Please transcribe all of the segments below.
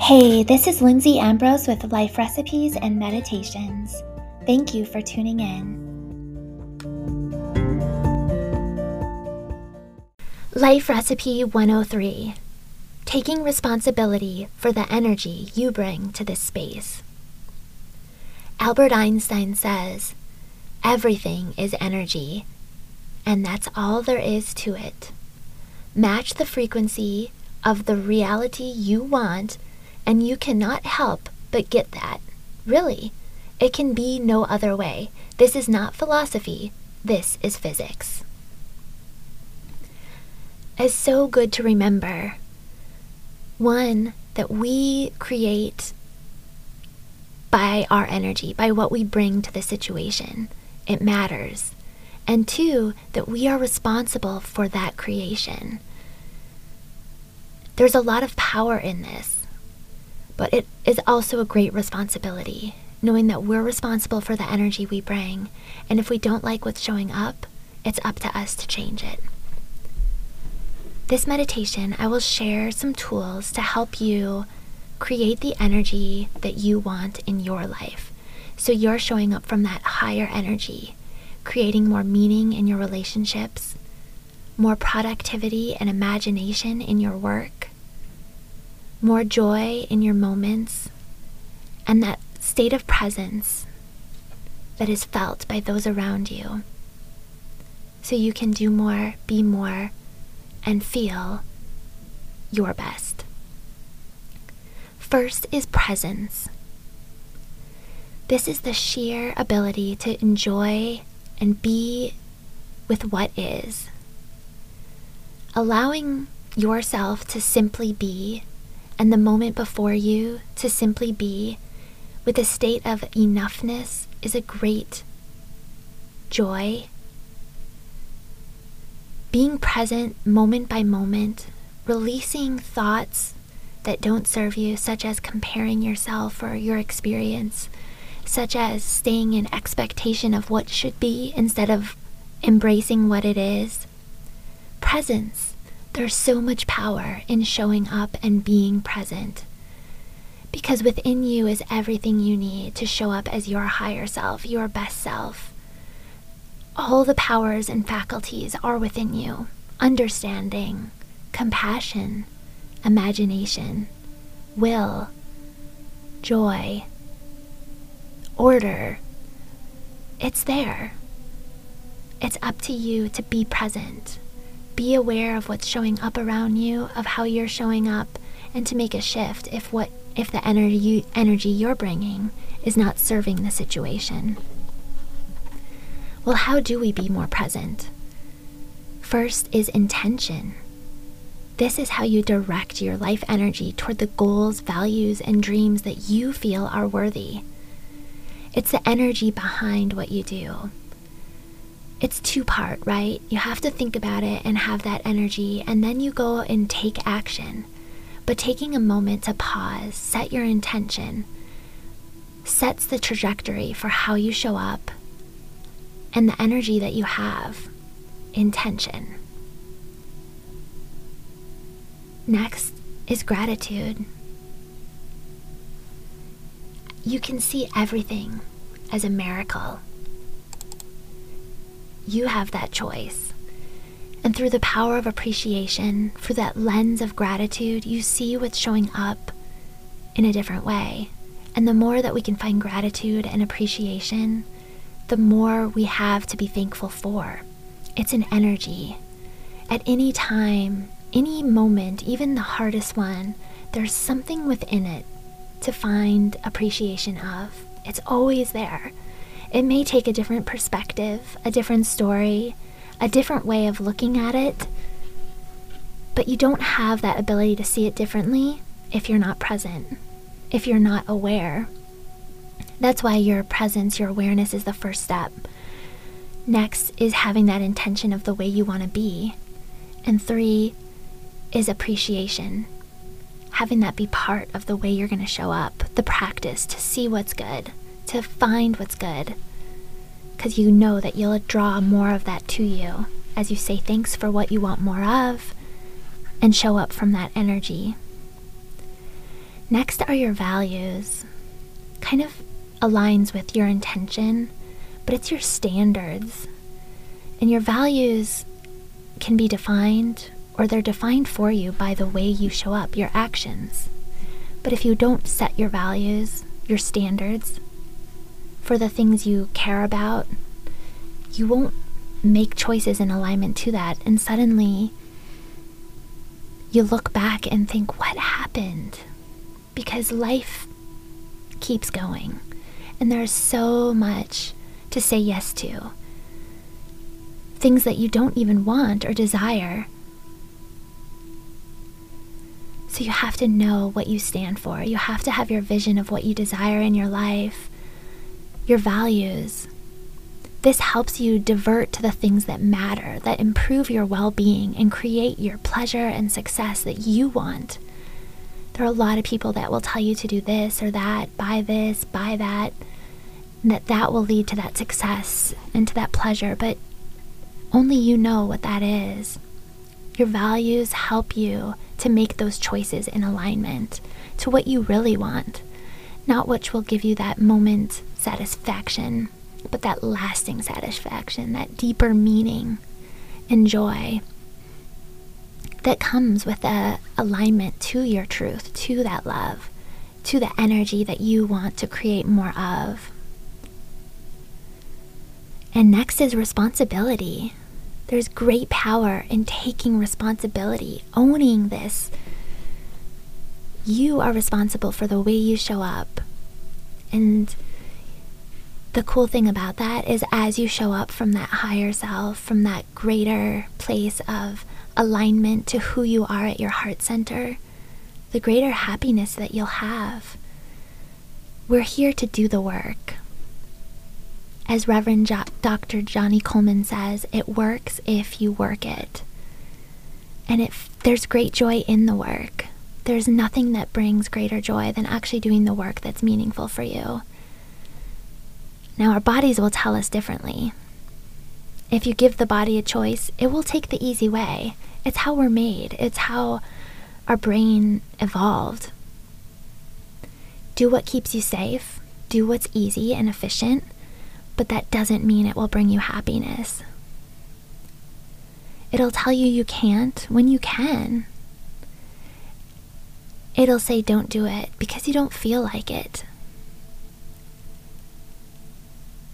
Hey, this is Lindsay Ambrose with Life Recipes and Meditations. Thank you for tuning in. Life Recipe 103 Taking responsibility for the energy you bring to this space. Albert Einstein says, Everything is energy, and that's all there is to it. Match the frequency of the reality you want and you cannot help but get that. Really. It can be no other way. This is not philosophy, this is physics. It's so good to remember one, that we create by our energy, by what we bring to the situation. It matters. And two, that we are responsible for that creation. There's a lot of power in this. But it is also a great responsibility, knowing that we're responsible for the energy we bring. And if we don't like what's showing up, it's up to us to change it. This meditation, I will share some tools to help you create the energy that you want in your life. So you're showing up from that higher energy, creating more meaning in your relationships, more productivity and imagination in your work, more joy in your moments, and that state of presence that is felt by those around you. So you can do more, be more, and feel your best. First is presence. This is the sheer ability to enjoy and be with what is. Allowing yourself to simply be and the moment before you to simply be with a state of enoughness is a great joy. Being present moment by moment, releasing thoughts that don't serve you, such as comparing yourself or your experience, such as staying in expectation of what should be instead of embracing what it is. Presence there's so much power in showing up and being present. Because within you is everything you need to show up as your higher self, your best self. All the powers and faculties are within you understanding, compassion, imagination, will, joy, order. It's there. It's up to you to be present be aware of what's showing up around you, of how you're showing up, and to make a shift if what if the energy energy you're bringing is not serving the situation. Well, how do we be more present? First is intention. This is how you direct your life energy toward the goals, values, and dreams that you feel are worthy. It's the energy behind what you do it's two part, right? You have to think about it and have that energy, and then you go and take action. But taking a moment to pause, set your intention, sets the trajectory for how you show up and the energy that you have. Intention. Next is gratitude. You can see everything as a miracle you have that choice. And through the power of appreciation, through that lens of gratitude, you see what's showing up in a different way. And the more that we can find gratitude and appreciation, the more we have to be thankful for. It's an energy. At any time, any moment, even the hardest one, there's something within it to find appreciation of. It's always there. It may take a different perspective, a different story, a different way of looking at it, but you don't have that ability to see it differently if you're not present, if you're not aware. That's why your presence, your awareness is the first step. Next is having that intention of the way you want to be. And three is appreciation. Having that be part of the way you're going to show up, the practice to see what's good, to find what's good. Because you know that you'll draw more of that to you as you say thanks for what you want more of and show up from that energy. Next are your values. Kind of aligns with your intention, but it's your standards. And your values can be defined or they're defined for you by the way you show up, your actions. But if you don't set your values, your standards for the things you care about, you won't make choices in alignment to that. And suddenly you look back and think, what happened? Because life keeps going. And there's so much to say yes to. Things that you don't even want or desire so you have to know what you stand for. You have to have your vision of what you desire in your life, your values. This helps you divert to the things that matter, that improve your well being, and create your pleasure and success that you want. There are a lot of people that will tell you to do this or that, buy this, buy that, and that that will lead to that success and to that pleasure, but only you know what that is. Your values help you to make those choices in alignment to what you really want, not which will give you that moment satisfaction, but that lasting satisfaction, that deeper meaning and joy that comes with a alignment to your truth, to that love, to the energy that you want to create more of. And next is responsibility. There's great power in taking responsibility, owning this. You are responsible for the way you show up. And the cool thing about that is, as you show up from that higher self, from that greater place of alignment to who you are at your heart center, the greater happiness that you'll have. We're here to do the work. As Reverend jo- Dr. Johnnie Colemon says, it works if you work it. And if there's great joy in the work. There's nothing that brings greater joy than actually doing the work that's meaningful for you. Now, our bodies will tell us differently. If you give the body a choice, it will take the easy way. It's how we're made, it's how our brain evolved. Do what keeps you safe, do what's easy and efficient, but that doesn't mean it will bring you happiness. It'll tell you you can't when you can. It'll say don't do it because you don't feel like it.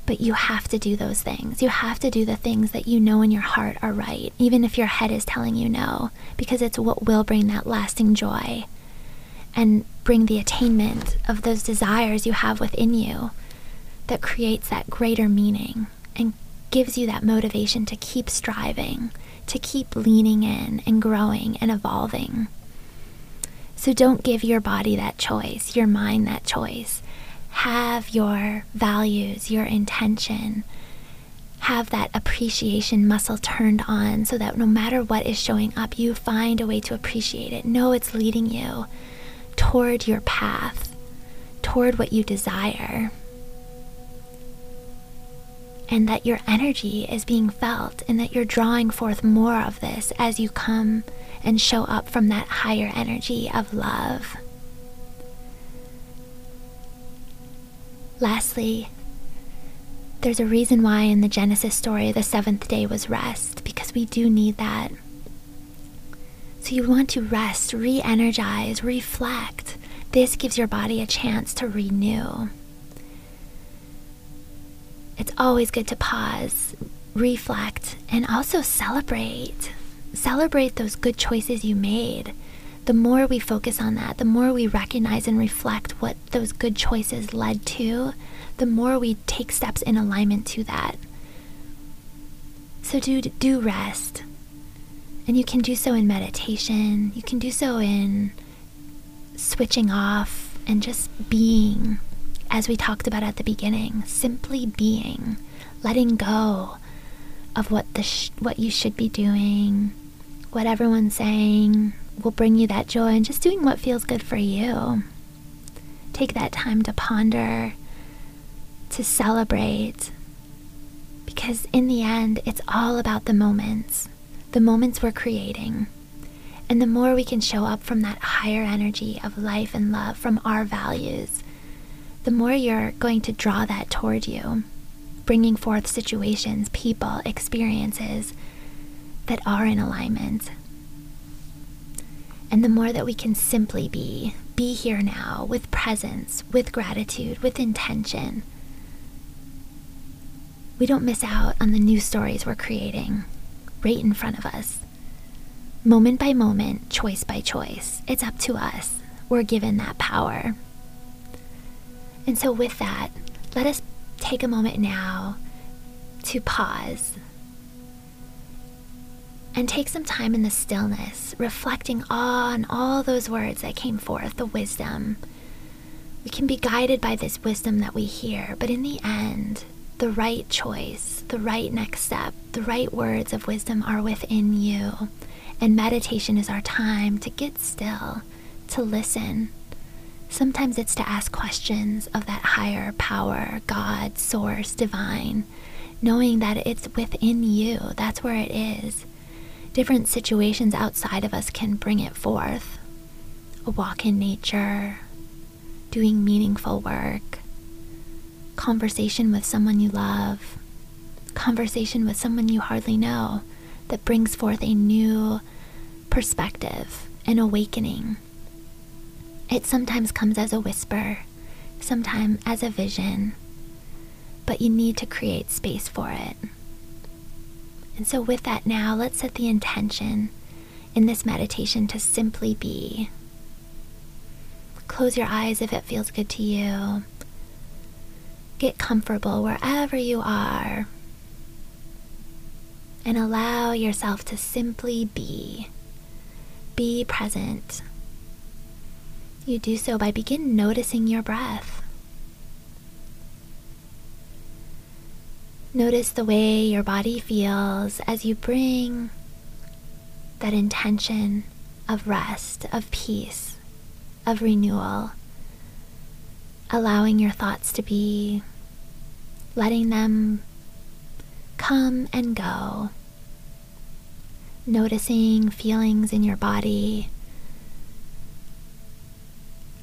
But you have to do those things. You have to do the things that you know in your heart are right, even if your head is telling you no, because it's what will bring that lasting joy and bring the attainment of those desires you have within you that creates that greater meaning and gives you that motivation to keep striving, to keep leaning in and growing and evolving. So don't give your body that choice, your mind that choice. Have your values, your intention, have that appreciation muscle turned on so that no matter what is showing up, you find a way to appreciate it. Know it's leading you toward your path, toward what you desire and that your energy is being felt and that you're drawing forth more of this as you come and show up from that higher energy of love. Lastly, there's a reason why in the Genesis story the seventh day was rest, because we do need that. So you want to rest, re energize, reflect. This gives your body a chance to renew it's always good to pause, reflect, and also celebrate. Celebrate those good choices you made. The more we focus on that, the more we recognize and reflect what those good choices led to, the more we take steps in alignment to that. So do do rest. And you can do so in meditation. You can do so in switching off and just being as we talked about at the beginning, simply being, letting go of what the sh- what you should be doing, what everyone's saying will bring you that joy and just doing what feels good for you. Take that time to ponder, to celebrate because in the end it's all about the moments, the moments we're creating. And the more we can show up from that higher energy of life and love, from our values, the more you're going to draw that toward you, bringing forth situations, people, experiences that are in alignment. And the more that we can simply be, be here now with presence, with gratitude, with intention, we don't miss out on the new stories we're creating right in front of us. Moment by moment, choice by choice. It's up to us. We're given that power. And so, with that, let us take a moment now to pause and take some time in the stillness, reflecting on all those words that came forth, the wisdom. We can be guided by this wisdom that we hear, but in the end, the right choice, the right next step, the right words of wisdom are within you. And meditation is our time to get still, to listen, Sometimes it's to ask questions of that higher power, God, source, divine, knowing that it's within you. That's where it is. Different situations outside of us can bring it forth. A walk in nature, doing meaningful work, conversation with someone you love, conversation with someone you hardly know that brings forth a new perspective, an awakening. It sometimes comes as a whisper, sometimes as a vision, but you need to create space for it. And so, with that, now let's set the intention in this meditation to simply be. Close your eyes if it feels good to you. Get comfortable wherever you are. And allow yourself to simply be. Be present. You do so by begin noticing your breath. Notice the way your body feels as you bring that intention of rest, of peace, of renewal, allowing your thoughts to be, letting them come and go, noticing feelings in your body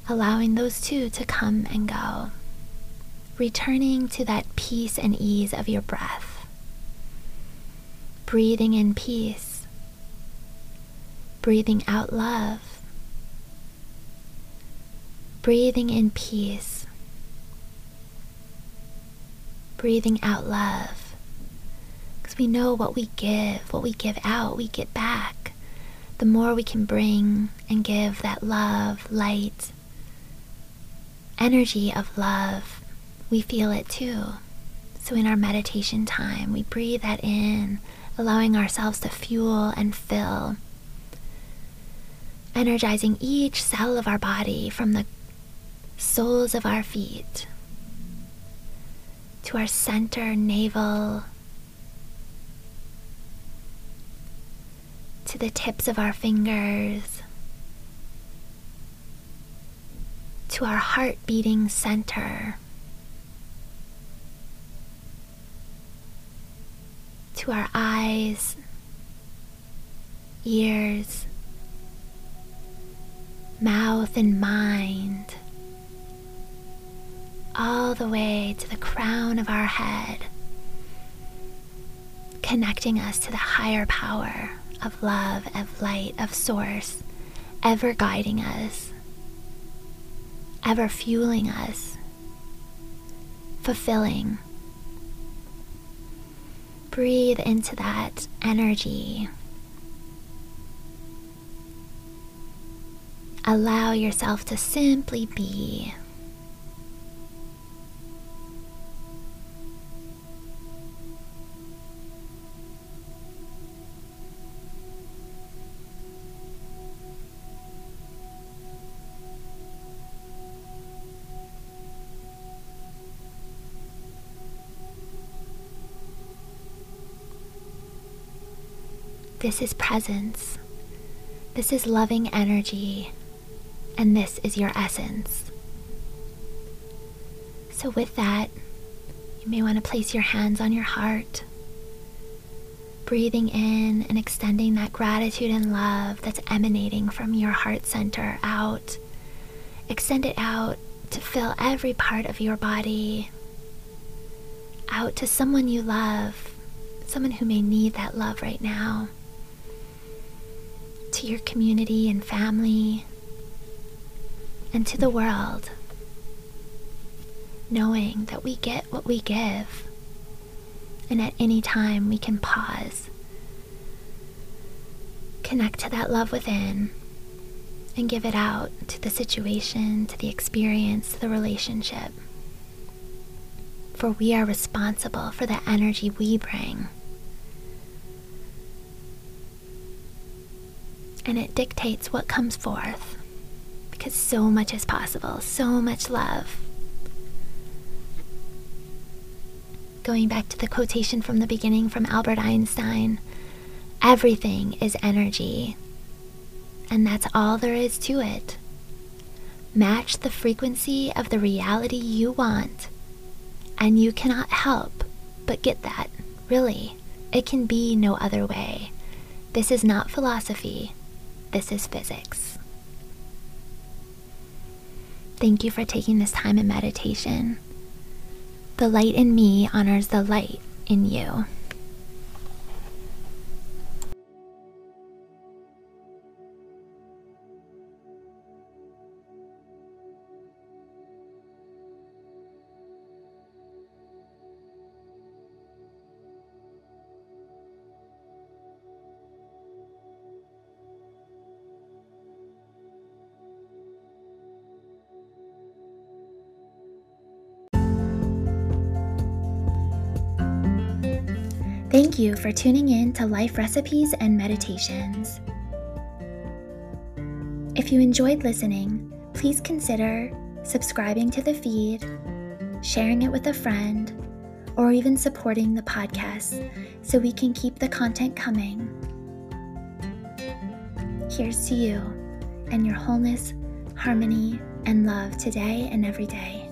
allowing those two to come and go, returning to that peace and ease of your breath, breathing in peace, breathing out love, breathing in peace, breathing out love. Because we know what we give, what we give out, we get back. The more we can bring and give that love, light, energy of love, we feel it too. So, in our meditation time, we breathe that in, allowing ourselves to fuel and fill, energizing each cell of our body from the soles of our feet to our center navel, to the tips of our fingers to our heart beating center, to our eyes, ears, mouth, and mind, all the way to the crown of our head, connecting us to the higher power of love, of light, of source, ever guiding us ever fueling us, fulfilling. Breathe into that energy. Allow yourself to simply be. This is presence. This is loving energy. And this is your essence. So, with that, you may want to place your hands on your heart. breathing in and extending that gratitude and love that's emanating from your heart center out. Extend it out to fill every part of your body, out to someone you love, someone who may need that love right now, your community and family, and to the world, knowing that we get what we give and at any time we can pause, connect to that love within, and give it out to the situation, to the experience, to the relationship. For we are responsible for the energy we bring. And it dictates what comes forth because so much is possible, so much love. going back to the quotation from the beginning from Albert Einstein everything is energy. And that's all there is to it. Match the frequency of the reality you want, and you cannot help but get that. Really, it can be no other way. This is not philosophy, this is physics. Thank you for taking this time in meditation. The light in me honors the light in you. Thank you for tuning in to Life Recipes and Meditations. If you enjoyed listening, please consider subscribing to the feed, sharing it with a friend, or even supporting the podcast so we can keep the content coming. Here's to you and your wholeness, harmony, and love today and every day.